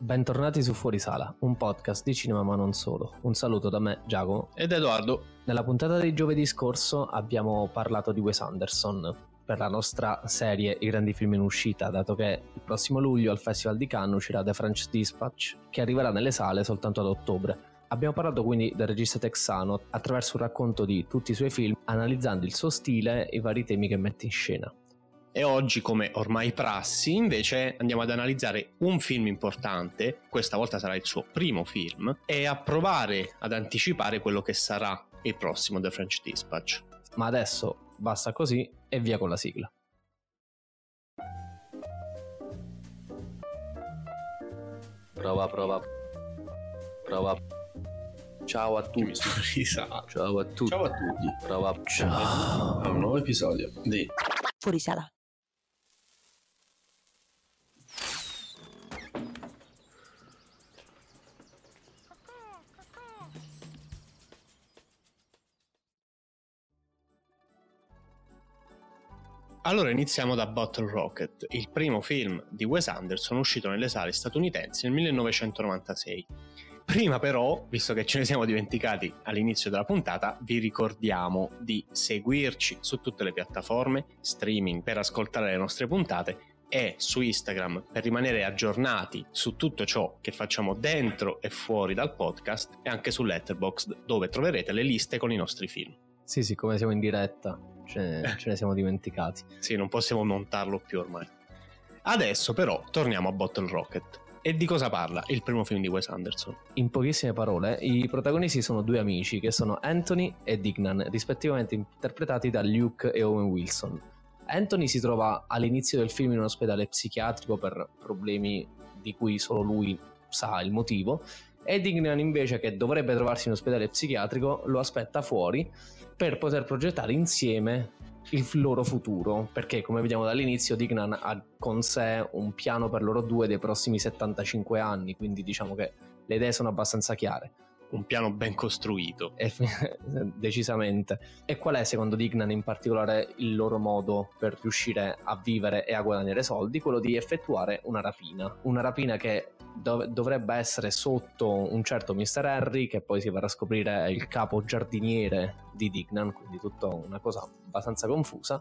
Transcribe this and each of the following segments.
Bentornati su Fuorisala, un podcast di cinema ma non solo. Un saluto da me, Giacomo. Ed Edoardo. Nella puntata di giovedì scorso abbiamo parlato di Wes Anderson per la nostra serie I grandi film in uscita, dato che il prossimo luglio al Festival di Cannes uscirà The French Dispatch, che arriverà nelle sale soltanto ad ottobre. Abbiamo parlato quindi del regista texano attraverso un racconto di tutti i suoi film, analizzando il suo stile e i vari temi che mette in scena. E oggi, come ormai prassi, invece andiamo ad analizzare un film importante, questa volta sarà il suo primo film, e a provare ad anticipare quello che sarà il prossimo The French Dispatch. Ma adesso basta così e via con la sigla. Prova, prova. Prova. Ciao a tutti. Mi sono risa. Ciao a tutti. Ciao a tutti. Prova. Ciao. A un nuovo episodio di Fuori sala. Allora iniziamo da Bottle Rocket, il primo film di Wes Anderson uscito nelle sale statunitensi nel 1996. Prima però, visto che ce ne siamo dimenticati all'inizio della puntata, vi ricordiamo di seguirci su tutte le piattaforme streaming per ascoltare le nostre puntate e su Instagram per rimanere aggiornati su tutto ciò che facciamo dentro e fuori dal podcast e anche su Letterboxd dove troverete le liste con i nostri film. Sì, sì, come siamo in diretta, ce ne, ce ne siamo dimenticati. Sì, non possiamo montarlo più ormai. Adesso però torniamo a Bottle Rocket. E di cosa parla il primo film di Wes Anderson? In pochissime parole, i protagonisti sono due amici che sono Anthony e Dignan, rispettivamente interpretati da Luke e Owen Wilson. Anthony si trova all'inizio del film in un ospedale psichiatrico per problemi di cui solo lui sa il motivo, e Dignan invece che dovrebbe trovarsi in ospedale psichiatrico lo aspetta fuori per poter progettare insieme il loro futuro, perché come vediamo dall'inizio Dignan ha con sé un piano per loro due dei prossimi 75 anni, quindi diciamo che le idee sono abbastanza chiare. Un piano ben costruito. E- decisamente. E qual è secondo Dignan in particolare il loro modo per riuscire a vivere e a guadagnare soldi? Quello di effettuare una rapina. Una rapina che dov- dovrebbe essere sotto un certo Mr. Harry, che poi si verrà a scoprire è il capo giardiniere di Dignan, quindi tutta una cosa abbastanza confusa.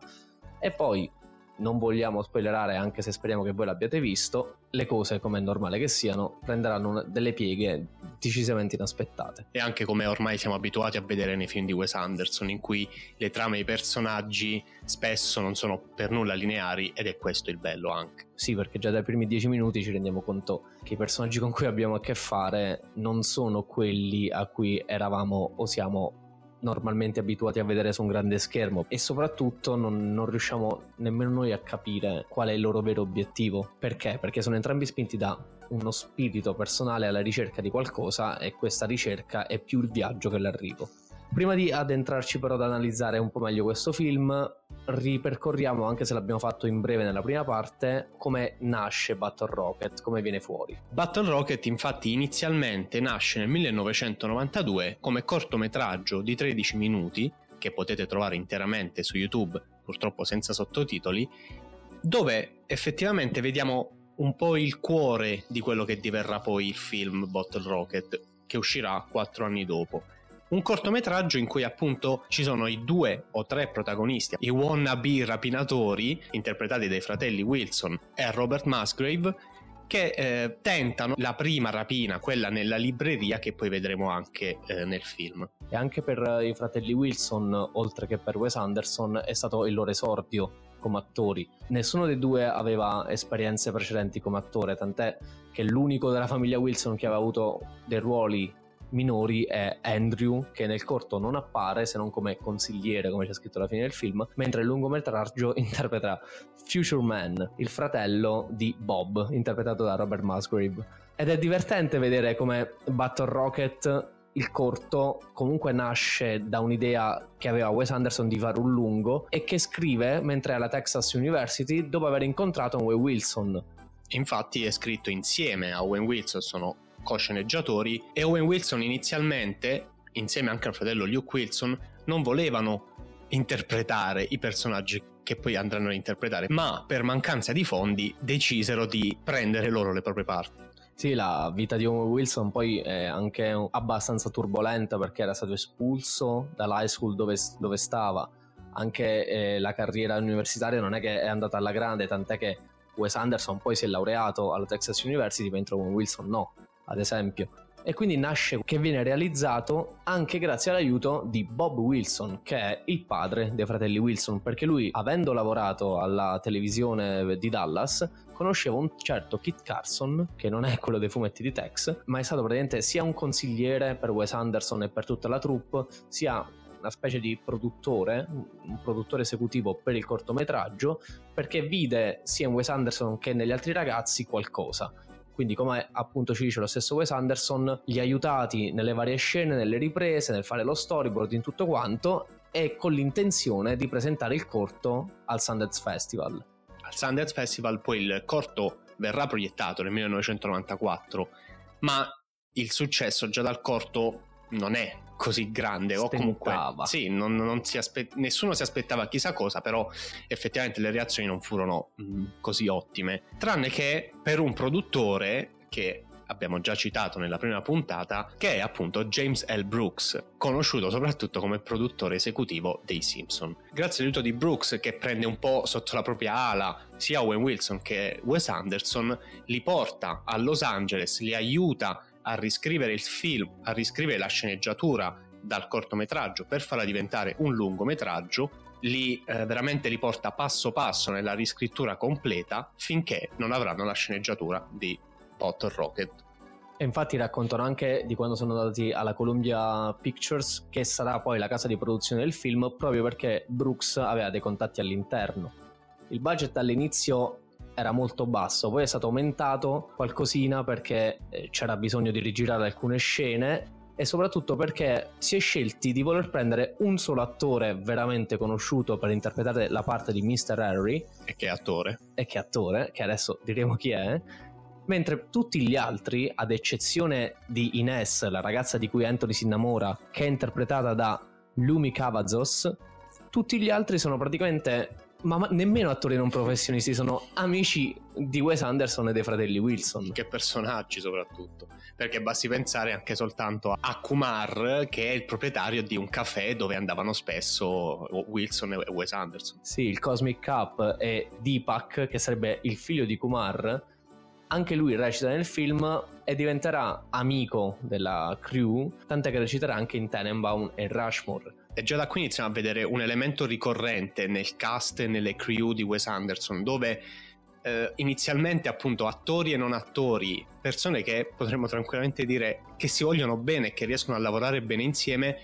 E poi non vogliamo spoilerare, anche se speriamo che voi l'abbiate visto, le cose, come è normale che siano, prenderanno una- delle pieghe decisamente inaspettate. E anche come ormai siamo abituati a vedere nei film di Wes Anderson, in cui le trame e i personaggi spesso non sono per nulla lineari, ed è questo il bello anche. Sì, perché già dai primi dieci minuti ci rendiamo conto che i personaggi con cui abbiamo a che fare non sono quelli a cui eravamo o siamo normalmente abituati a vedere su un grande schermo e soprattutto non, non riusciamo nemmeno noi a capire qual è il loro vero obiettivo. Perché? Perché sono entrambi spinti da uno spirito personale alla ricerca di qualcosa e questa ricerca è più il viaggio che l'arrivo. Prima di addentrarci però ad analizzare un po' meglio questo film, ripercorriamo, anche se l'abbiamo fatto in breve nella prima parte, come nasce Battle Rocket, come viene fuori. Battle Rocket infatti inizialmente nasce nel 1992 come cortometraggio di 13 minuti, che potete trovare interamente su YouTube, purtroppo senza sottotitoli, dove effettivamente vediamo un po' il cuore di quello che diverrà poi il film Bottle Rocket, che uscirà quattro anni dopo. Un cortometraggio in cui appunto ci sono i due o tre protagonisti, i wannabe rapinatori, interpretati dai fratelli Wilson e Robert Musgrave, che eh, tentano la prima rapina, quella nella libreria, che poi vedremo anche eh, nel film. E anche per i fratelli Wilson, oltre che per Wes Anderson, è stato il loro esordio come attori. Nessuno dei due aveva esperienze precedenti come attore, tant'è che l'unico della famiglia Wilson che aveva avuto dei ruoli minori è Andrew, che nel corto non appare se non come consigliere, come c'è scritto alla fine del film, mentre il lungometraggio interpreta Future Man, il fratello di Bob, interpretato da Robert Musgrave. Ed è divertente vedere come Battle Rocket il corto comunque nasce da un'idea che aveva Wes Anderson di fare un lungo e che scrive mentre è alla Texas University dopo aver incontrato Owen Wilson. Infatti è scritto insieme a Owen Wilson, sono co-sceneggiatori e Owen Wilson inizialmente, insieme anche al fratello Luke Wilson, non volevano interpretare i personaggi che poi andranno a interpretare, ma per mancanza di fondi decisero di prendere loro le proprie parti. Sì, la vita di Owen Wilson poi è anche abbastanza turbolenta perché era stato espulso dall'high school dove, dove stava. Anche eh, la carriera universitaria non è che è andata alla grande, tant'è che Wes Anderson poi si è laureato alla Texas University, mentre Owen Wilson no, ad esempio. E quindi nasce che viene realizzato anche grazie all'aiuto di Bob Wilson, che è il padre dei fratelli Wilson, perché lui, avendo lavorato alla televisione di Dallas, conosceva un certo Kit Carson, che non è quello dei fumetti di Tex, ma è stato praticamente sia un consigliere per Wes Anderson e per tutta la troupe, sia una specie di produttore, un produttore esecutivo per il cortometraggio, perché vide sia in Wes Anderson che negli altri ragazzi qualcosa. Quindi, come appunto ci dice lo stesso Wes Anderson, li ha aiutati nelle varie scene, nelle riprese, nel fare lo storyboard, in tutto quanto, e con l'intenzione di presentare il corto al Sundance Festival. Al Sundance Festival poi il corto verrà proiettato nel 1994, ma il successo già dal corto non è così grande o comunque sì, non, non si aspe- nessuno si aspettava chissà cosa però effettivamente le reazioni non furono mh, mm, così ottime tranne che per un produttore che abbiamo già citato nella prima puntata, che è appunto James L. Brooks, conosciuto soprattutto come produttore esecutivo dei Simpson. Grazie all'aiuto di Brooks, che prende un po' sotto la propria ala sia Owen Wilson che Wes Anderson, li porta a Los Angeles, li aiuta a riscrivere il film, a riscrivere la sceneggiatura dal cortometraggio per farla diventare un lungometraggio, li eh, veramente li porta passo passo nella riscrittura completa finché non avranno la sceneggiatura di Bottle Rocket. E infatti raccontano anche di quando sono andati alla Columbia Pictures, che sarà poi la casa di produzione del film, proprio perché Brooks aveva dei contatti all'interno. Il budget all'inizio era molto basso, poi è stato aumentato qualcosina perché eh, c'era bisogno di rigirare alcune scene e soprattutto perché si è scelti di voler prendere un solo attore veramente conosciuto per interpretare la parte di Mr. Harry. E che attore? E che attore, che adesso diremo chi è. Mentre tutti gli altri, ad eccezione di Ines, la ragazza di cui Anthony si innamora, che è interpretata da Lumi Cavazos, tutti gli altri sono praticamente ma, ma, nemmeno attori non professionisti, sono amici di Wes Anderson e dei fratelli Wilson. Che personaggi soprattutto, perché basti pensare anche soltanto a Kumar, che è il proprietario di un caffè dove andavano spesso Wilson e Wes Anderson. Sì, il Cosmic Cup e Deepak, che sarebbe il figlio di Kumar, anche lui recita nel film e diventerà amico della crew, tant'è che reciterà anche in Tenenbaum e Rushmore e già da qui iniziamo a vedere un elemento ricorrente nel cast e nelle crew di Wes Anderson, dove eh, inizialmente appunto attori e non attori, persone che potremmo tranquillamente dire che si vogliono bene e che riescono a lavorare bene insieme,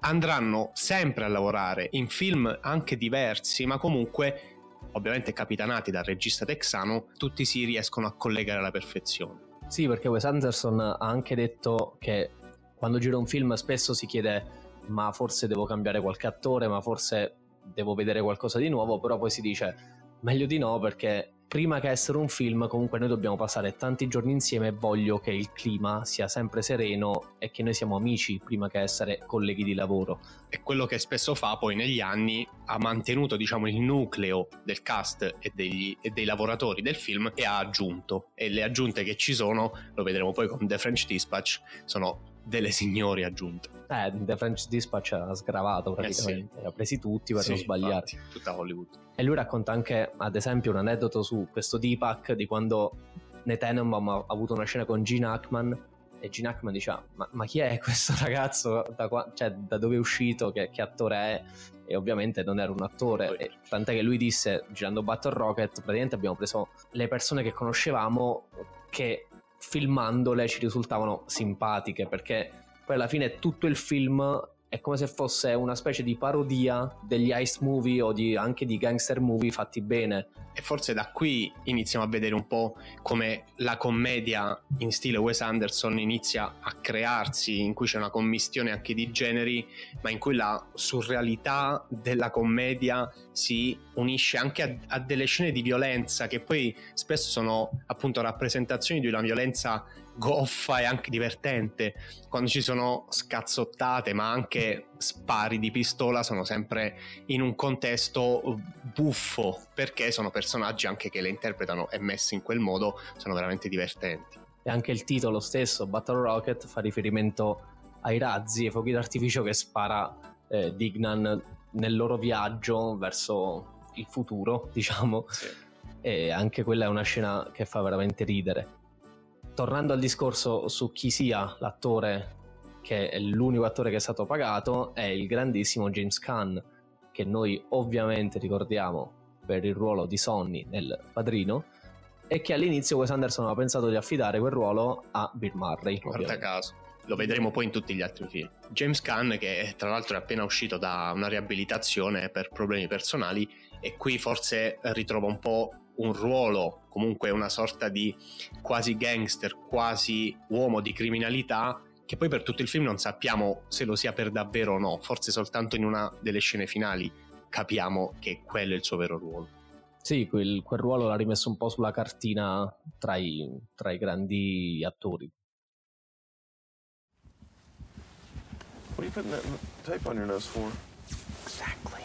andranno sempre a lavorare in film anche diversi, ma comunque ovviamente capitanati dal regista texano, tutti si riescono a collegare alla perfezione. Sì, perché Wes Anderson ha anche detto che quando gira un film spesso si chiede ma forse devo cambiare qualche attore, ma forse devo vedere qualcosa di nuovo, però poi si dice meglio di no perché prima che essere un film comunque noi dobbiamo passare tanti giorni insieme e voglio che il clima sia sempre sereno e che noi siamo amici prima che essere colleghi di lavoro. E quello che spesso fa poi negli anni ha mantenuto diciamo il nucleo del cast e, degli, e dei lavoratori del film e ha aggiunto e le aggiunte che ci sono, lo vedremo poi con The French Dispatch, sono delle signori aggiunte. Eh, The French Dispatch ha sgravato praticamente, eh sì. ha presi tutti per sì, non sbagliare. Infatti, tutta Hollywood. E lui racconta anche, ad esempio, un aneddoto su questo Deepak di quando nei Tenenbaum ha avuto una scena con Gene Hackman e Gene Hackman diceva ma, ma, chi è questo ragazzo da, qua, cioè, da dove è uscito che, che, attore è e ovviamente non era un attore e, tant'è che lui disse girando Battle Rocket praticamente abbiamo preso le persone che conoscevamo che filmandole ci risultavano simpatiche perché poi alla fine tutto il film è come se fosse una specie di parodia degli ice movie o di, anche di gangster movie fatti bene. E forse da qui iniziamo a vedere un po' come la commedia in stile Wes Anderson inizia a crearsi, in cui c'è una commistione anche di generi, ma in cui la surrealità della commedia si unisce anche a, a delle scene di violenza che poi spesso sono appunto rappresentazioni di una violenza goffa e anche divertente. Quando ci sono scazzottate, ma anche spari di pistola, sono sempre in un contesto buffo, perché sono personaggi anche che le interpretano e messi in quel modo sono veramente divertenti. e anche il titolo stesso, Battle Rocket, fa riferimento ai razzi e ai fuochi d'artificio che spara eh, Dignan nel loro viaggio verso il futuro, diciamo. Sì. E anche quella è una scena che fa veramente ridere. Tornando al discorso su chi sia l'attore, che è l'unico attore che è stato pagato, è il grandissimo James Caan, che noi ovviamente ricordiamo per il ruolo di Sonny nel Padrino, e che all'inizio Wes Anderson aveva pensato di affidare quel ruolo a Bill Murray. Guarda caso. Lo vedremo poi in tutti gli altri film. James Caan, che tra l'altro è appena uscito da una riabilitazione per problemi personali, e qui forse ritrova un po' un ruolo, comunque una sorta di quasi gangster, quasi uomo di criminalità, che poi per tutto il film non sappiamo se lo sia per davvero o no, forse soltanto in una delle scene finali capiamo che quello è il suo vero ruolo. Sì, quel, quel ruolo l'ha rimesso un po' sulla cartina tra i, tra i grandi attori. What are you putting that tape on your nose for? Exactly.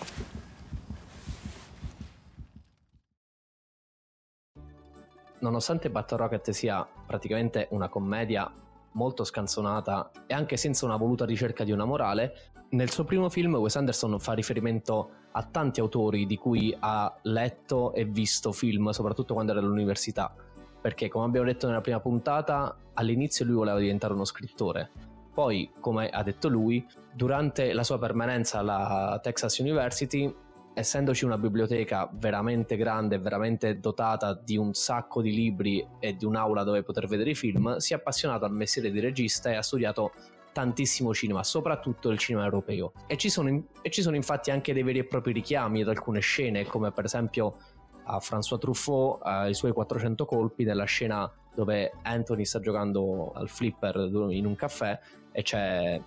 Nonostante Battle Rocket sia praticamente una commedia molto scanzonata e anche senza una voluta ricerca di una morale, nel suo primo film Wes Anderson fa riferimento a tanti autori di cui ha letto e visto film, soprattutto quando era all'università, perché come abbiamo detto nella prima puntata, all'inizio lui voleva diventare uno scrittore. Poi, come ha detto lui, durante la sua permanenza alla Texas University essendoci una biblioteca veramente grande, veramente dotata di un sacco di libri e di un'aula dove poter vedere i film, si è appassionato al mestiere di regista e ha studiato tantissimo cinema, soprattutto il cinema europeo. E ci sono, in- e ci sono infatti anche dei veri e propri richiami ad alcune scene, come per esempio a François Truffaut, ai suoi 400 colpi, nella scena dove Anthony sta giocando al flipper in un caffè e c'è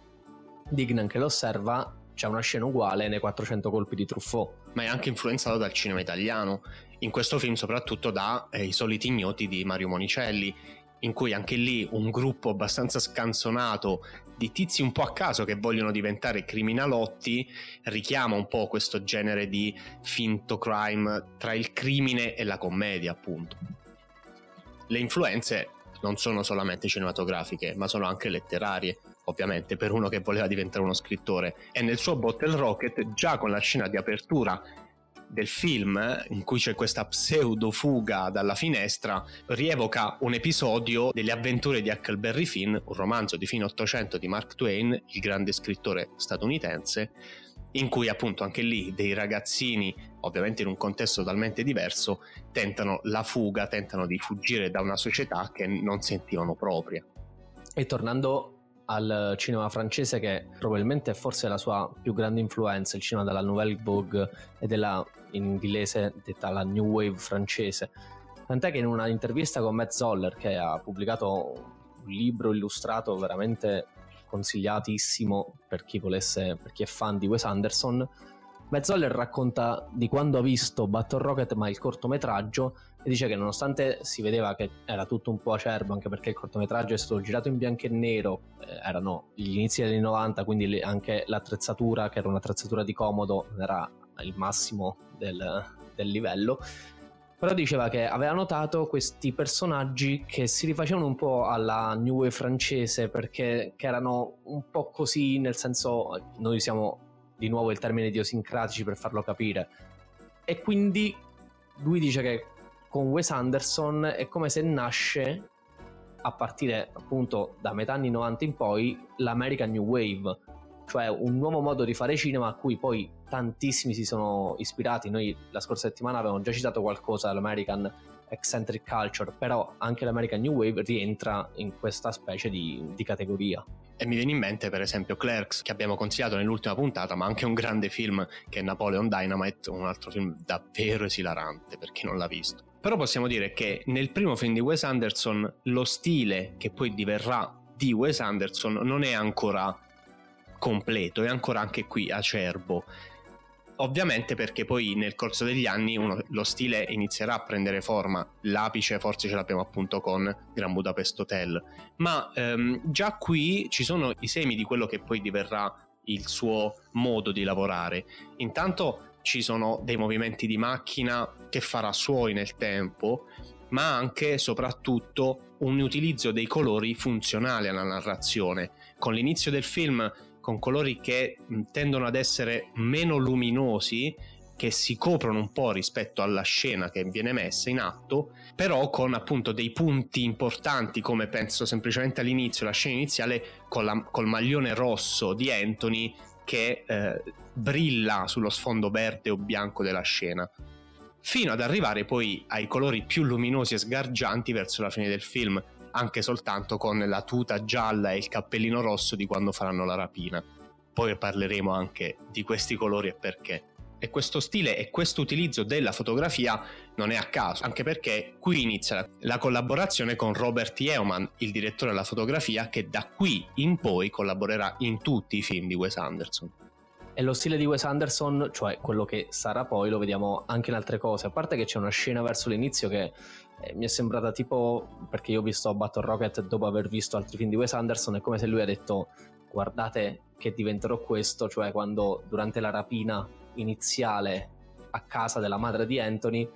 Dignan che lo osserva c'è una scena uguale nei 400 colpi di Truffaut. Ma è anche influenzato dal cinema italiano, in questo film soprattutto da eh, I soliti ignoti di Mario Monicelli, in cui anche lì un gruppo abbastanza scanzonato di tizi un po' a caso che vogliono diventare criminalotti richiama un po' questo genere di finto crime tra il crimine e la commedia, appunto. Le influenze non sono solamente cinematografiche, ma sono anche letterarie, ovviamente, per uno che voleva diventare uno scrittore. E nel suo Bottle Rocket, già con la scena di apertura del film, in cui c'è questa pseudo fuga dalla finestra, rievoca un episodio delle avventure di Huckleberry Finn, un romanzo di fine 800 di Mark Twain, il grande scrittore statunitense, in cui appunto anche lì dei ragazzini, ovviamente in un contesto totalmente diverso, tentano la fuga, tentano di fuggire da una società che non sentivano propria. E tornando al cinema francese che probabilmente è forse la sua più grande influenza, il cinema della Nouvelle Vogue e della in inglese detta la New Wave francese. Tant'è che in una intervista con Matt Zoller che ha pubblicato un libro illustrato veramente consigliatissimo per chi volesse, per chi è fan di Wes Anderson, Matt Zoller racconta di quando ha visto Battle Rocket ma il cortometraggio e dice che nonostante si vedeva che era tutto un po' acerbo anche perché il cortometraggio è stato girato in bianco e nero eh, erano gli inizi degli anni 90 quindi le- anche l'attrezzatura che era un'attrezzatura di comodo era il massimo del, del livello. Però diceva che aveva notato questi personaggi che si rifacevano un po' alla New Wave francese perché erano un po' così nel senso noi siamo di nuovo il termine idiosincratici per farlo capire. E quindi lui dice che con Wes Anderson è come se nasce a partire appunto da metà anni 90 in poi l'American New Wave cioè un nuovo modo di fare cinema a cui poi tantissimi si sono ispirati. Noi la scorsa settimana avevamo già citato qualcosa dell'American Eccentric Culture però anche l'American New Wave rientra in questa specie di, di categoria E mi viene in mente per esempio Clerks che abbiamo consigliato nell'ultima puntata, ma anche un grande film che è Napoleon Dynamite, un altro film davvero esilarante per chi non l'ha visto. Però possiamo dire che nel primo film di Wes Anderson lo stile che poi diverrà di Wes Anderson non è ancora completo, è ancora anche qui acerbo. Ovviamente perché poi nel corso degli anni uno- lo stile inizierà a prendere forma, l'apice forse ce l'abbiamo appunto con Gran Budapest Hotel, ma ehm, già qui ci sono i semi di quello che poi diverrà il suo modo di lavorare. Intanto ci sono dei movimenti di macchina che farà suoi nel tempo ma anche e soprattutto un utilizzo dei colori funzionali alla narrazione. Con l'inizio del film con colori che tendono ad essere meno luminosi, che si coprono un po' rispetto alla scena che viene messa in atto, però con appunto dei punti importanti come penso semplicemente all'inizio, la scena iniziale la, col maglione rosso di Anthony che eh, brilla sullo sfondo verde o bianco della scena fino ad arrivare poi ai colori più luminosi e sgargianti verso la fine del film, anche soltanto con la tuta gialla e il cappellino rosso di quando faranno la rapina. Poi parleremo anche di questi colori e perché. E questo stile e questo utilizzo della fotografia non è a caso, anche perché qui inizia la collaborazione con Robert Yeoman, il direttore della fotografia, che da qui in poi collaborerà in tutti i film di Wes Anderson. E lo stile di Wes Anderson, cioè quello che sarà poi, lo vediamo anche in altre cose. A parte che c'è una scena verso l'inizio che eh, mi è sembrata tipo, perché io ho visto Battle Rocket dopo aver visto altri film di Wes Anderson, è come se lui ha detto guardate che diventerò questo, cioè quando durante la rapina iniziale a casa della madre di Anthony,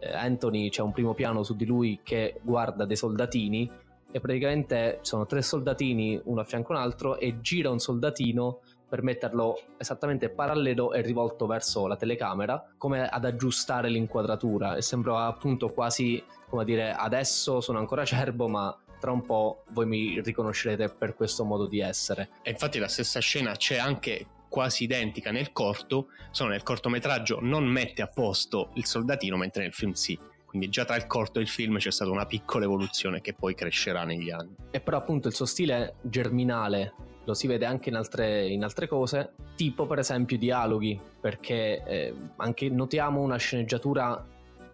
eh, Anthony c'è un primo piano su di lui che guarda dei soldatini e praticamente sono tre soldatini uno a fianco a un altro e gira un soldatino per metterlo esattamente parallelo e rivolto verso la telecamera, come ad aggiustare l'inquadratura e sembra appunto quasi come dire adesso sono ancora acerbo ma tra un po' voi mi riconoscerete per questo modo di essere. E infatti la stessa scena c'è anche quasi identica nel corto, solo nel cortometraggio non mette a posto il soldatino mentre nel film sì. Quindi già tra il corto e il film c'è stata una piccola evoluzione che poi crescerà negli anni. E però appunto il suo stile germinale lo si vede anche in altre, in altre cose, tipo per esempio i dialoghi, perché eh, anche notiamo una sceneggiatura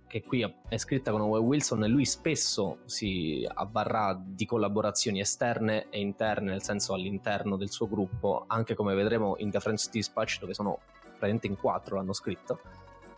che qui è scritta con Owen Wilson e lui spesso si avvarrà di collaborazioni esterne e interne, nel senso all'interno del suo gruppo, anche come vedremo in The French Dispatch, dove sono praticamente in quattro l'hanno scritto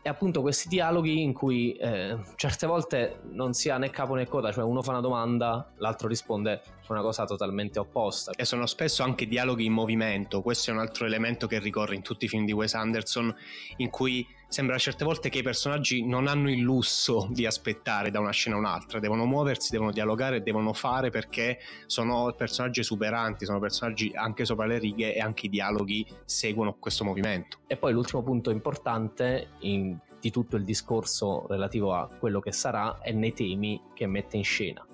e appunto questi dialoghi in cui eh, certe volte non si ha né capo né coda, cioè uno fa una domanda, l'altro risponde su una cosa totalmente opposta. E sono spesso anche dialoghi in movimento, questo è un altro elemento che ricorre in tutti i film di Wes Anderson, in cui sembra certe volte che i personaggi non hanno il lusso di aspettare da una scena a un'altra, devono muoversi, devono dialogare, devono fare perché sono personaggi esuberanti, sono personaggi anche sopra le righe e anche i dialoghi seguono questo movimento. E poi l'ultimo punto importante in, di tutto il discorso relativo a quello che sarà è nei temi che mette in scena,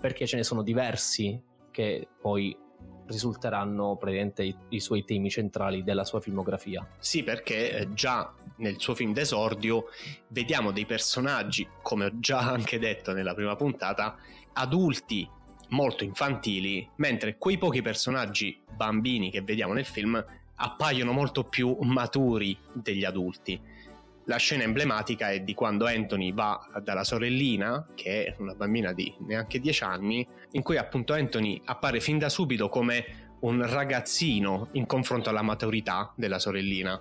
perché ce ne sono diversi che poi risulteranno praticamente i, i, suoi temi centrali della sua filmografia. Sì, perché eh, già nel suo film d'esordio vediamo dei personaggi, come ho già anche detto nella prima puntata, adulti molto infantili, mentre quei pochi personaggi bambini che vediamo nel film appaiono molto più maturi degli adulti. La scena emblematica è di quando Anthony va dalla sorellina, che è una bambina di neanche 10 anni, in cui appunto Anthony appare fin da subito come un ragazzino in confronto alla maturità della sorellina.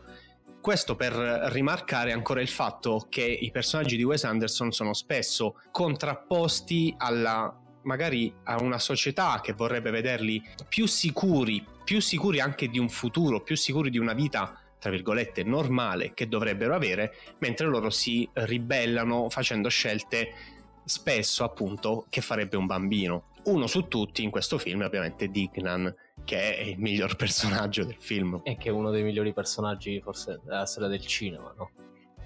Questo per rimarcare ancora il fatto che i personaggi di Wes Anderson sono spesso contrapposti alla magari a una società che vorrebbe vederli più sicuri, più sicuri anche di un futuro, più sicuri di una vita tra virgolette, normale che dovrebbero avere, mentre loro si ribellano facendo scelte spesso appunto che farebbe un bambino. Uno su tutti in questo film è ovviamente Dignan, che è il miglior personaggio del film. E che è uno dei migliori personaggi forse della storia del cinema, no?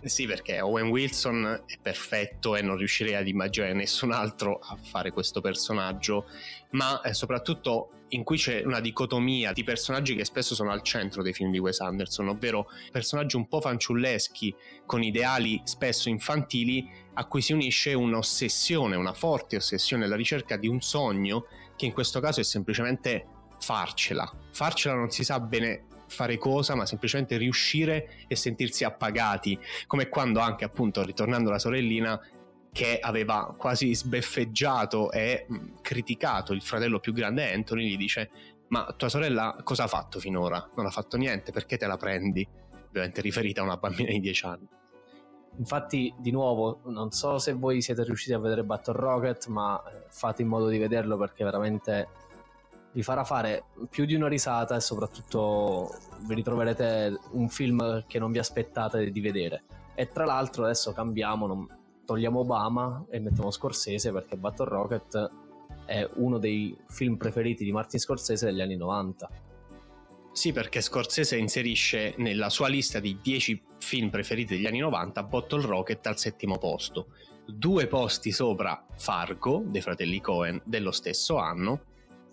Sì, perché Owen Wilson è perfetto e non riuscirei ad immaginare nessun altro a fare questo personaggio, ma eh, soprattutto in cui c'è una dicotomia di personaggi che spesso sono al centro dei film di Wes Anderson, ovvero personaggi un po' fanciulleschi, con ideali spesso infantili, a cui si unisce un'ossessione, una forte ossessione, la ricerca di un sogno, che in questo caso è semplicemente farcela. Farcela non si sa bene fare cosa, ma semplicemente riuscire e sentirsi appagati, come quando anche appunto ritornando alla sorellina che aveva quasi sbeffeggiato e criticato il fratello più grande Anthony, gli dice ma tua sorella cosa ha fatto finora? Non ha fatto niente, perché te la prendi? Ovviamente riferita a una bambina di 10 anni. Infatti, di nuovo, non so se voi siete riusciti a vedere Battle Rocket, ma eh, fate in modo di vederlo perché veramente vi farà fare più di una risata e soprattutto vi ritroverete un film che non vi aspettate di vedere. E tra l'altro adesso cambiamo, non, togliamo Obama e mettiamo Scorsese perché Battle Rocket è uno dei film preferiti di Martin Scorsese degli anni 90. Sì, perché Scorsese inserisce nella sua lista di 10 film preferiti degli anni 90 Bottle Rocket al settimo posto, due posti sopra Fargo dei fratelli Cohen dello stesso anno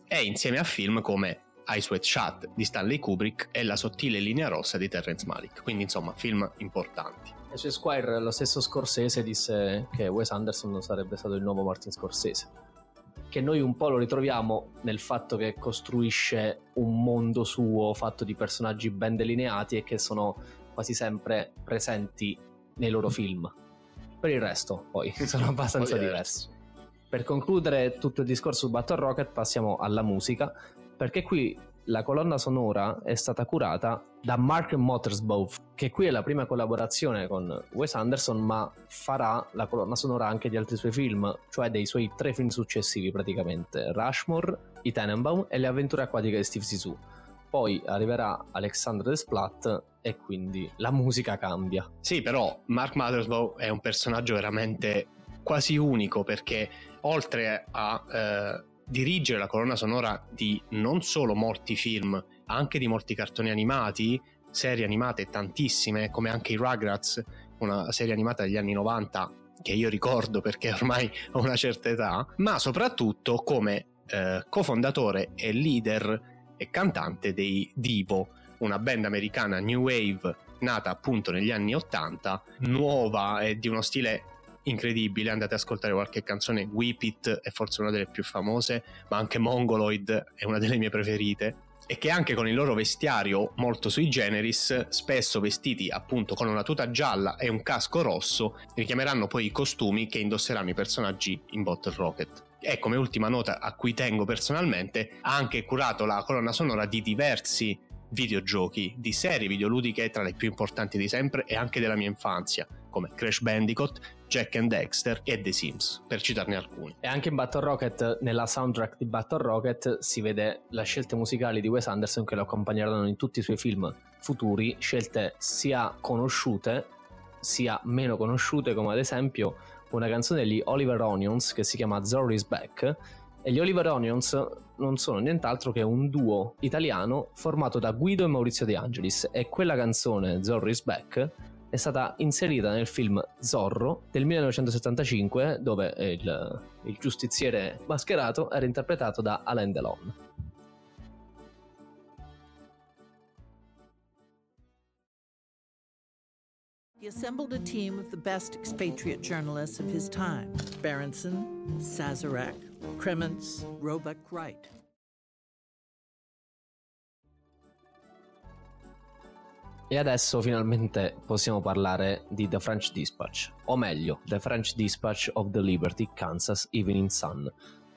e insieme a film come Ice Wet Shut di Stanley Kubrick e La sottile linea rossa di Terrence Malick, quindi insomma film importanti. E su Esquire lo stesso Scorsese disse che Wes Anderson sarebbe stato il nuovo Martin Scorsese che noi un po' lo ritroviamo nel fatto che costruisce un mondo suo fatto di personaggi ben delineati e che sono quasi sempre presenti nei loro film. Per il resto, poi, sono abbastanza diversi. Per concludere tutto il discorso su Battle Rocket, passiamo alla musica, perché qui la colonna sonora è stata curata da Mark Mothersbaugh, che qui è la prima collaborazione con Wes Anderson, ma farà la colonna sonora anche di altri suoi film, cioè dei suoi tre film successivi praticamente, Rushmore, I Tenenbaum e Le avventure acquatiche di Steve Zissou. Poi arriverà Alexandre Desplat e quindi la musica cambia. Sì, però Mark Mothersbaugh è un personaggio veramente quasi unico perché oltre a eh, dirigere la colonna sonora di non solo molti film, anche di molti cartoni animati, serie animate tantissime, come anche i Rugrats, una serie animata degli anni 90 che io ricordo perché ormai ho una certa età, ma soprattutto come eh, cofondatore e leader e cantante dei Divo, una band americana new wave nata appunto negli anni 80, nuova e di uno stile incredibile. Andate ad ascoltare qualche canzone. Whip It è forse una delle più famose, ma anche Mongoloid è una delle mie preferite. E che anche con il loro vestiario molto sui generis, spesso vestiti appunto con una tuta gialla e un casco rosso, richiameranno poi i costumi che indosseranno i personaggi in Bottle Rocket. E come ultima nota a cui tengo personalmente, ha anche curato la colonna sonora di diversi videogiochi, di serie videoludiche tra le più importanti di sempre e anche della mia infanzia, come Crash Bandicoot, Jack and Dexter e The Sims, per citarne alcuni. E anche in Battle Rocket, nella soundtrack di Battle Rocket, si vede le scelte musicali di Wes Anderson che lo accompagneranno in tutti i suoi film futuri, scelte sia conosciute sia meno conosciute, come ad esempio una canzone degli Oliver Onions che si chiama Zorry's Back. E gli Oliver Onions non sono nient'altro che un duo italiano formato da Guido e Maurizio De Angelis e quella canzone Zorry's Back è stata inserita nel film Zorro del 1975 dove il, il giustiziere mascherato era interpretato da Alain Delon. He assembled a team of the best expatriate journalists of his time Berenson, Sazarek, Kremens, Roebuck Wright. E adesso finalmente possiamo parlare di The French Dispatch, o meglio, The French Dispatch of the Liberty, Kansas Evening Sun.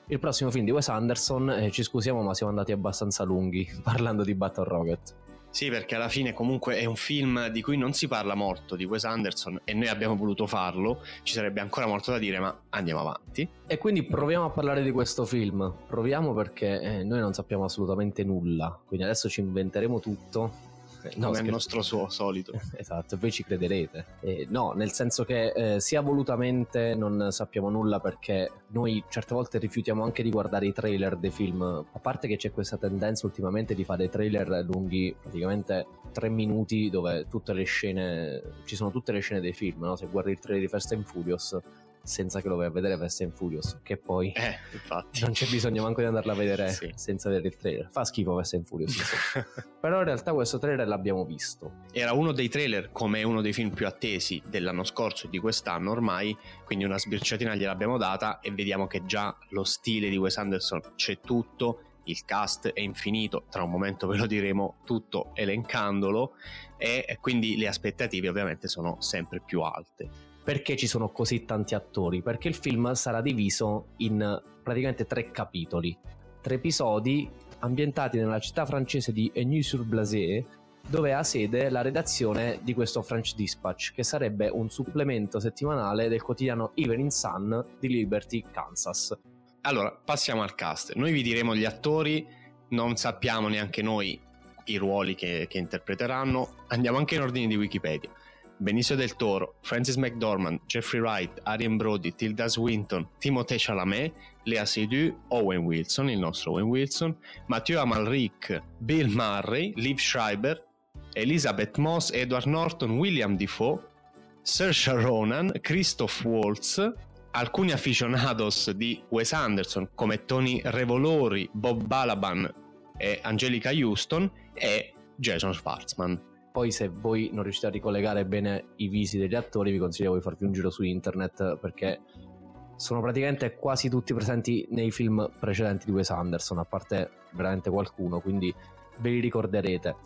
Il prossimo film di Wes Anderson, eh, ci scusiamo ma siamo andati abbastanza lunghi parlando di Battle Rocket. Sì, perché alla fine comunque è un film di cui non si parla molto di Wes Anderson e noi abbiamo voluto farlo, ci sarebbe ancora molto da dire, ma andiamo avanti. E quindi proviamo a parlare di questo film. Proviamo perché eh, noi non sappiamo assolutamente nulla, quindi adesso ci inventeremo tutto. No, come è il scherzo. nostro suo solito. Esatto, voi ci crederete. Eh, no, nel senso che eh, sia volutamente non sappiamo nulla perché noi certe volte rifiutiamo anche di guardare i trailer dei film. A parte che c'è questa tendenza ultimamente di fare trailer lunghi praticamente tre minuti dove tutte le scene ci sono tutte le scene dei film, no? Se guardi il trailer di Fast and Furious senza che lo vai a vedere Fast and Furious, che poi Eh, infatti. non c'è bisogno manco di andarla a vedere Sì. senza vedere il trailer. Fa schifo Fast and Furious. Però in realtà questo trailer l'abbiamo visto. Era uno dei trailer come uno dei film più attesi dell'anno scorso e di quest'anno ormai, quindi una sbirciatina gliel'abbiamo data e vediamo che già lo stile di Wes Anderson c'è tutto, il cast è infinito, tra un momento ve lo diremo tutto elencandolo e quindi le aspettative ovviamente sono sempre più alte. Perché ci sono così tanti attori? Perché il film sarà diviso in praticamente tre capitoli, tre episodi ambientati nella città francese di Agny-sur-Blaise, dove ha sede la redazione di questo French Dispatch, che sarebbe un supplemento settimanale del quotidiano Evening Sun di Liberty, Kansas. Allora, passiamo al cast. Noi vi diremo gli attori, non sappiamo neanche noi i ruoli che, che interpreteranno, andiamo anche in ordine di Wikipedia. Benicio del Toro, Francis McDormand, Jeffrey Wright, Arian Brody, Tilda Swinton, Timothée Chalamet, Lea Seydoux, Owen Wilson, il nostro Owen Wilson, Mathieu Amalric, Bill Murray, Liv Schreiber, Elizabeth Moss, Edward Norton, William Defoe, Saoirse Ronan, Christoph Waltz, alcuni aficionados di Wes Anderson come Tony Revolori, Bob Balaban e Angelica Houston e Jason Schwartzman. Poi se voi non riuscite a ricollegare bene i visi degli attori vi consiglio di farvi un giro su internet perché sono praticamente quasi tutti presenti nei film precedenti di Wes Anderson, a parte veramente qualcuno, quindi ve li ricorderete.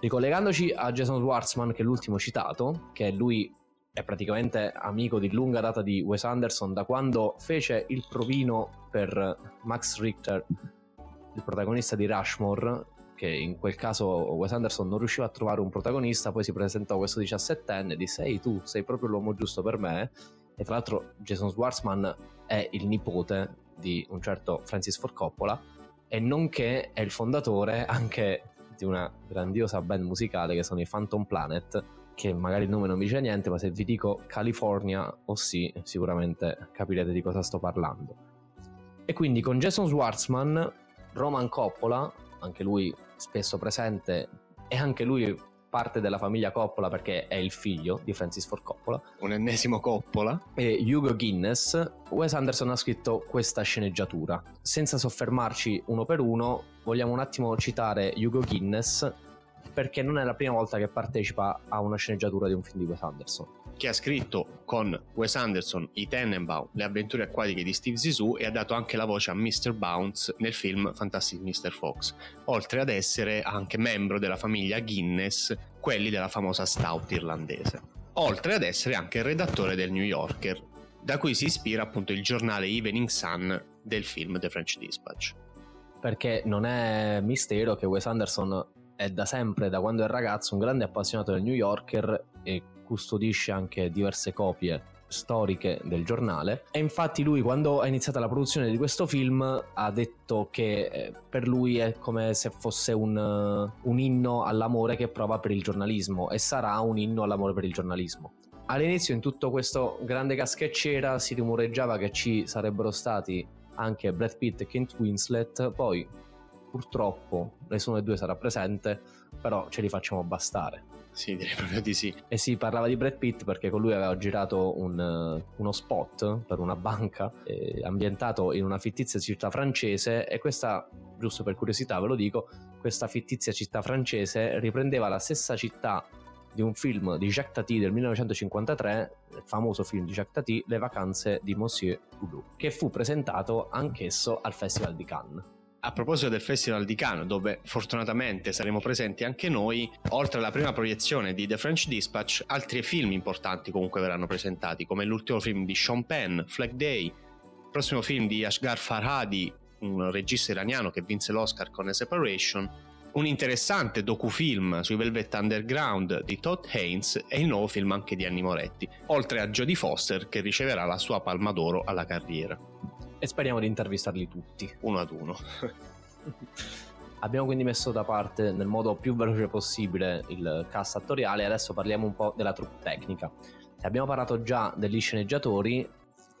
Ricollegandoci a Jason Schwartzman, che è l'ultimo citato, che lui è praticamente amico di lunga data di Wes Anderson da quando fece il provino per Max Richter, il protagonista di Rushmore, che in quel caso Wes Anderson non riusciva a trovare un protagonista, poi si presentò questo 17enne e disse ehi tu sei proprio l'uomo giusto per me? E tra l'altro Jason Schwartzman è il nipote di un certo Francis Ford Coppola e nonché è il fondatore anche di una grandiosa band musicale che sono i Phantom Planet che magari il nome non vi dice niente ma se vi dico California o sì sicuramente capirete di cosa sto parlando. E quindi con Jason Schwartzman Roman Coppola anche lui spesso presente e anche lui parte della famiglia Coppola perché è il figlio di Francis Ford Coppola. Un ennesimo Coppola. E Hugo Guinness, Wes Anderson ha scritto questa sceneggiatura. Senza soffermarci uno per uno, vogliamo un attimo citare Hugo Guinness perché non è la prima volta che partecipa a una sceneggiatura di un film di Wes Anderson che ha scritto con Wes Anderson i Tenenbaum, le avventure acquatiche di Steve Zissou e ha dato anche la voce a Mr. Bounce nel film Fantastic Mr. Fox, oltre ad essere anche membro della famiglia Guinness, quelli della famosa stout irlandese. Oltre ad essere anche redattore del New Yorker, da cui si ispira appunto il giornale Evening Sun del film The French Dispatch. Perché non è mistero che Wes Anderson è da sempre, da quando è ragazzo, un grande appassionato del New Yorker e custodisce anche diverse copie storiche del giornale e infatti lui quando ha iniziato la produzione di questo film ha detto che eh, per lui è come se fosse un, uh, un inno all'amore che prova per il giornalismo e sarà un inno all'amore per il giornalismo. All'inizio in tutto questo grande gas che c'era si rumoreggiava che ci sarebbero stati anche Brad Pitt e Kent Winslet, poi purtroppo nessuno dei due sarà presente, però ce li facciamo bastare. Sì, direi proprio di sì. E si parlava di Brad Pitt perché con lui aveva girato un, uno spot per una banca eh, ambientato in una fittizia città francese e questa, giusto per curiosità ve lo dico, questa fittizia città francese riprendeva la stessa città di un film di Jacques Tati del 1953, il famoso film di Jacques Tati, Le vacanze di Monsieur Hulot, che fu presentato anch'esso al Festival di Cannes. A proposito del Festival di Cannes, dove fortunatamente saremo presenti anche noi, oltre alla prima proiezione di The French Dispatch, altri film importanti comunque verranno presentati, come l'ultimo film di Sean Penn, Flag Day, il prossimo film di Ashgar Farhadi, un regista iraniano che vinse l'Oscar con A Separation, un interessante docufilm sui Velvet Underground di Todd Haynes e il nuovo film anche di Annie Moretti, oltre a Jodie Foster che riceverà la sua palma d'oro alla carriera e speriamo di intervistarli tutti. Uno ad uno. Abbiamo quindi messo da parte nel modo più veloce possibile il cast attoriale e adesso parliamo un po' della troupe tecnica. Abbiamo parlato già degli sceneggiatori,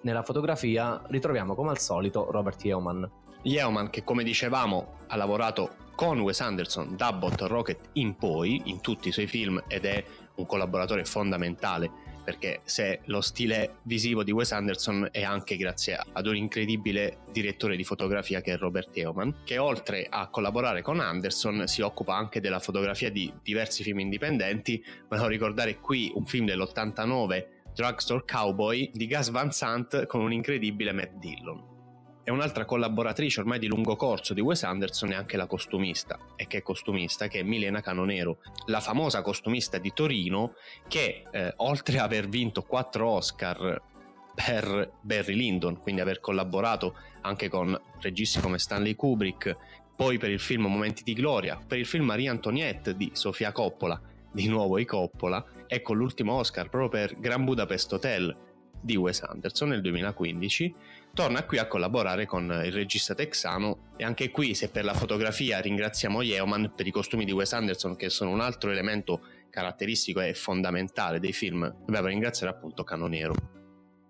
nella fotografia ritroviamo come al solito Robert Yeoman. Yeoman che come dicevamo ha lavorato con Wes Anderson da Bot Rocket in poi in tutti i suoi film ed è un collaboratore fondamentale perché se lo stile visivo di Wes Anderson è anche grazie ad un incredibile direttore di fotografia che è Robert Eoman, che oltre a collaborare con Anderson si occupa anche della fotografia di diversi film indipendenti, volevo ricordare qui un film dell'89 Drugstore Cowboy di Gus Van Sant con un incredibile Matt Dillon è un'altra collaboratrice ormai di lungo corso di Wes Anderson e anche la costumista. E che costumista? Che è Milena Canonero, la famosa costumista di Torino che eh, oltre ad aver vinto quattro Oscar per Barry Lyndon, quindi aver collaborato anche con registi come Stanley Kubrick, poi per il film Momenti di Gloria, per il film Maria Antoniette di Sofia Coppola, di nuovo i Coppola, e con l'ultimo Oscar proprio per Gran Budapest Hotel di Wes Anderson nel 2015 torna qui a collaborare con il regista texano e anche qui se per la fotografia ringraziamo Yeoman per i costumi di Wes Anderson che sono un altro elemento caratteristico e fondamentale dei film, dobbiamo ringraziare appunto Canoniero.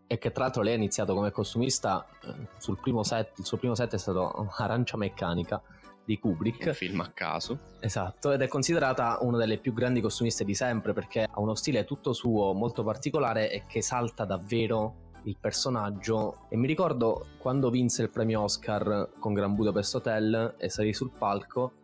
E che tra l'altro lei ha iniziato come costumista eh, sul primo set, il suo primo set è stato Arancia Meccanica di Kubrick. Un film a caso. Esatto, ed è considerata una delle più grandi costumiste di sempre perché ha uno stile tutto suo molto particolare e che salta davvero il personaggio e mi ricordo quando vinse il premio Oscar con Gran Budapest Hotel e salì sul palco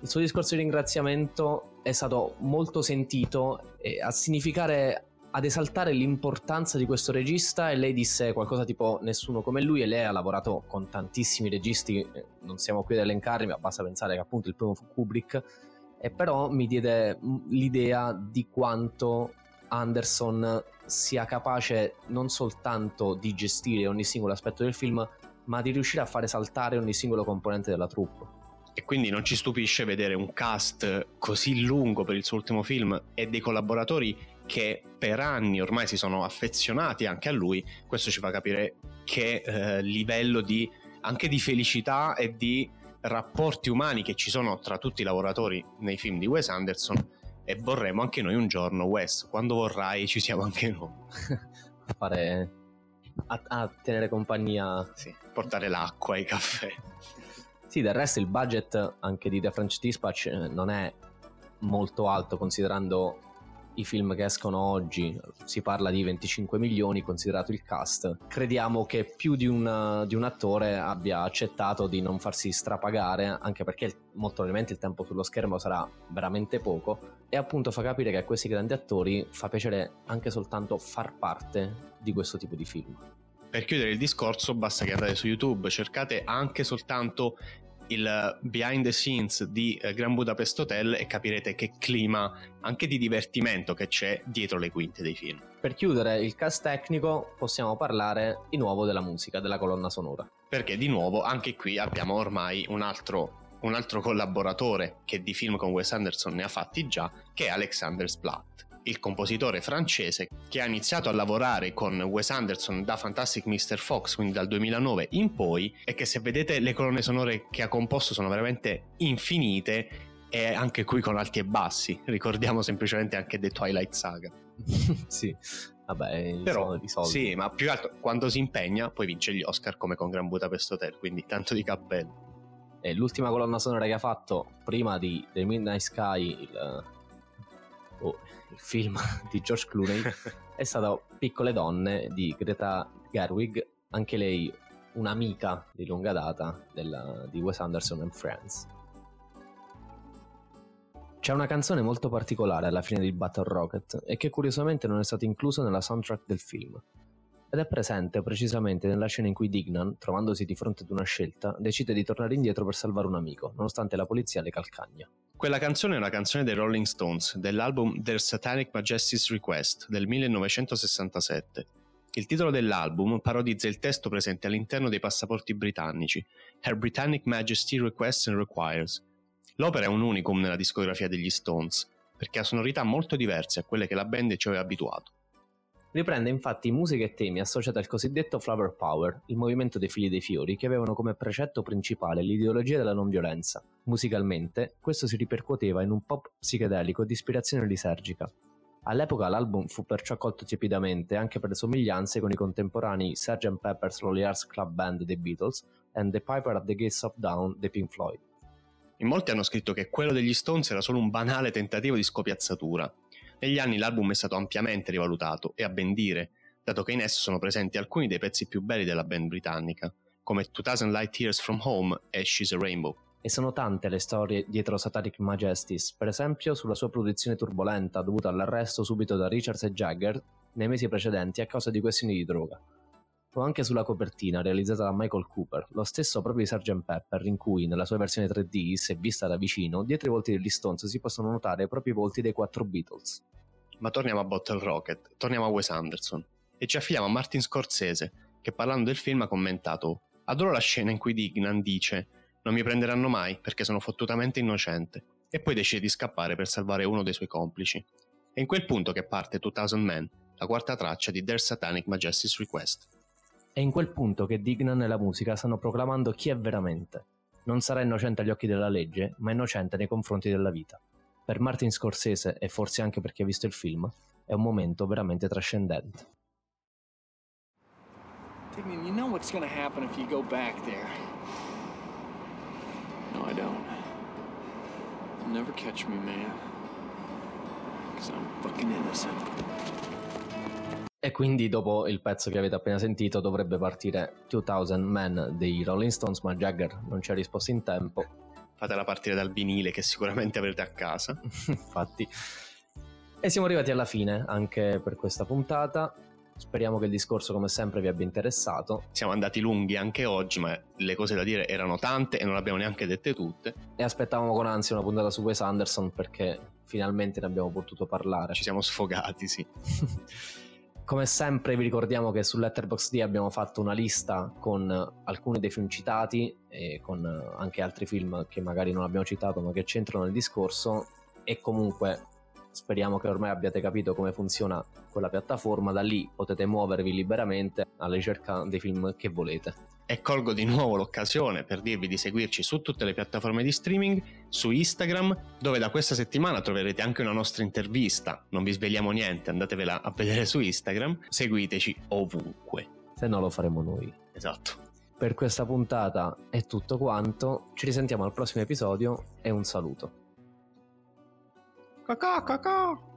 il suo discorso di ringraziamento è stato molto sentito e a significare ad esaltare l'importanza di questo regista e lei disse qualcosa tipo nessuno come lui e lei ha lavorato con tantissimi registi, eh, non siamo qui ad elencarli ma basta pensare che appunto il primo fu Kubrick e però mi diede mm, l'idea di quanto Anderson sia capace non soltanto di gestire ogni singolo aspetto del film ma di riuscire a fare saltare ogni singolo componente della troupe. E quindi non ci stupisce vedere un cast così lungo per il suo ultimo film e dei collaboratori che per anni ormai si sono affezionati anche a lui, questo ci fa capire che eh, livello di, anche di felicità e di rapporti umani che ci sono tra tutti i lavoratori nei film di Wes Anderson e vorremmo anche noi un giorno Wes, quando vorrai ci siamo anche noi. a fare a, a tenere compagnia, sì, portare l'acqua, i caffè. Sì, del resto il budget anche di The French Dispatch eh, non è molto alto considerando i film che escono oggi, si parla di 25 milioni considerato il cast. Crediamo che più di un, di un attore abbia accettato di non farsi strapagare, anche perché molto probabilmente il tempo sullo schermo sarà veramente poco, e appunto fa capire che a questi grandi attori fa piacere anche soltanto far parte di questo tipo di film. Per chiudere il discorso basta che andate su YouTube, cercate anche soltanto il behind the scenes di eh, Gran Budapest Hotel e capirete che clima anche di divertimento che c'è dietro le quinte dei film. Per chiudere il cast tecnico possiamo parlare di nuovo della musica, della colonna sonora. Perché di nuovo anche qui abbiamo ormai un altro, un altro collaboratore che di film con Wes Anderson ne ha fatti già, che è Alexander Splat il compositore francese che ha iniziato a lavorare con Wes Anderson da Fantastic Mr. Fox, quindi dal 2009 in poi, e che se vedete le colonne sonore che ha composto sono veramente infinite e anche qui con alti e bassi. Ricordiamo semplicemente anche The Twilight Saga. sì, vabbè, però di soldi. Sì, ma più che altro quando si impegna poi vince gli Oscar come con Gran Budapest Hotel, quindi tanto di cappello. E l'ultima colonna sonora che ha fatto prima di The Midnight Sky, il, oh, il film di George Clooney, è stato Piccole donne di Greta Gerwig, anche lei un'amica di lunga data della, di Wes Anderson and Friends. C'è una canzone molto particolare alla fine di Battle Rocket e che curiosamente non è stata inclusa nella soundtrack del film. Ed è presente precisamente nella scena in cui Dignan, trovandosi di fronte ad una scelta, decide di tornare indietro per salvare un amico, nonostante la polizia le calcagna. Quella canzone è una canzone dei Rolling Stones dell'album Their Satanic Majesty's Request del 1967. Il titolo dell'album parodizza il testo presente all'interno dei passaporti britannici, Her Britannic Majesty Requests and Requires. L'opera è un unicum nella discografia degli Stones, perché ha sonorità molto diverse a quelle che la band ci aveva abituato. Riprende infatti musiche e temi associati al cosiddetto Flower Power, il movimento dei figli dei fiori, che avevano come precetto principale l'ideologia della non violenza. Musicalmente, questo si ripercuoteva in un pop psichedelico di ispirazione lisergica. All'epoca l'album fu perciò accolto tiepidamente anche per le somiglianze con i contemporanei Sgt. Pepper's Lonely Hearts Club Band dei Beatles e The Piper at the Gates of Dawn dei Pink Floyd. In molti hanno scritto che quello degli Stones era solo un banale tentativo di scopiazzatura, negli anni l'album è stato ampiamente rivalutato e a ben dire, dato che in esso sono presenti alcuni dei pezzi più belli della band britannica, come 2000 Light Years From Home e She's a Rainbow. E sono tante le storie dietro Satanic Majesties, per esempio sulla sua produzione turbolenta dovuta all'arresto subito da Richards e Jagger nei mesi precedenti a causa di questioni di droga o anche sulla copertina realizzata da Michael Cooper, lo stesso proprio di Sgt. Pepper, in cui nella sua versione 3D, se vista da vicino, dietro i volti degli Stones si possono notare i volti dei quattro Beatles. Ma torniamo a Bottle Rocket, torniamo a Wes Anderson e ci affiliamo a Martin Scorsese, che parlando del film ha commentato: Adoro la scena in cui Dignan dice: Non mi prenderanno mai perché sono fottutamente innocente, e poi decide di scappare per salvare uno dei suoi complici. È in quel punto che parte 2000 Men, la quarta traccia di Their Satanic Majesty's Request. È in quel punto che Dignan e la musica stanno proclamando chi è veramente. Non sarà innocente agli occhi della legge, ma innocente nei confronti della vita. per Martin Scorsese e forse anche perché ha visto il film, è un momento veramente trascendente. Tignan, you know what's gonna happen if you go back there. No, I don't. You'll never catch me, man. Because I'm fucking innocent. E quindi dopo il pezzo che avete appena sentito dovrebbe partire 2000 Men dei Rolling Stones, ma Jagger non ci ha risposto in tempo. Fatela partire dal vinile che sicuramente avrete a casa. Infatti. E siamo arrivati alla fine anche per questa puntata. Speriamo che il discorso, come sempre, vi abbia interessato. Siamo andati lunghi anche oggi, ma le cose da dire erano tante e non le abbiamo neanche dette tutte. E aspettavamo con ansia una puntata su Wes Anderson perché finalmente ne abbiamo potuto parlare. Ci siamo sfogati, sì. Come sempre vi ricordiamo che su Letterboxd abbiamo fatto una lista con alcuni dei film citati e con anche altri film che magari non abbiamo citato ma che c'entrano nel discorso. E comunque speriamo che ormai abbiate capito come funziona quella piattaforma, da lì potete muovervi liberamente alla ricerca dei film che volete. E colgo di nuovo l'occasione per dirvi di seguirci su tutte le piattaforme di streaming, su Instagram, dove da questa settimana troverete anche una nostra intervista. Non vi svegliamo niente, andatevela a vedere su Instagram. Seguiteci ovunque. Se no lo faremo noi. Esatto. Per questa puntata è tutto quanto, ci risentiamo al prossimo episodio e un saluto. Caw, caw, caw, caw.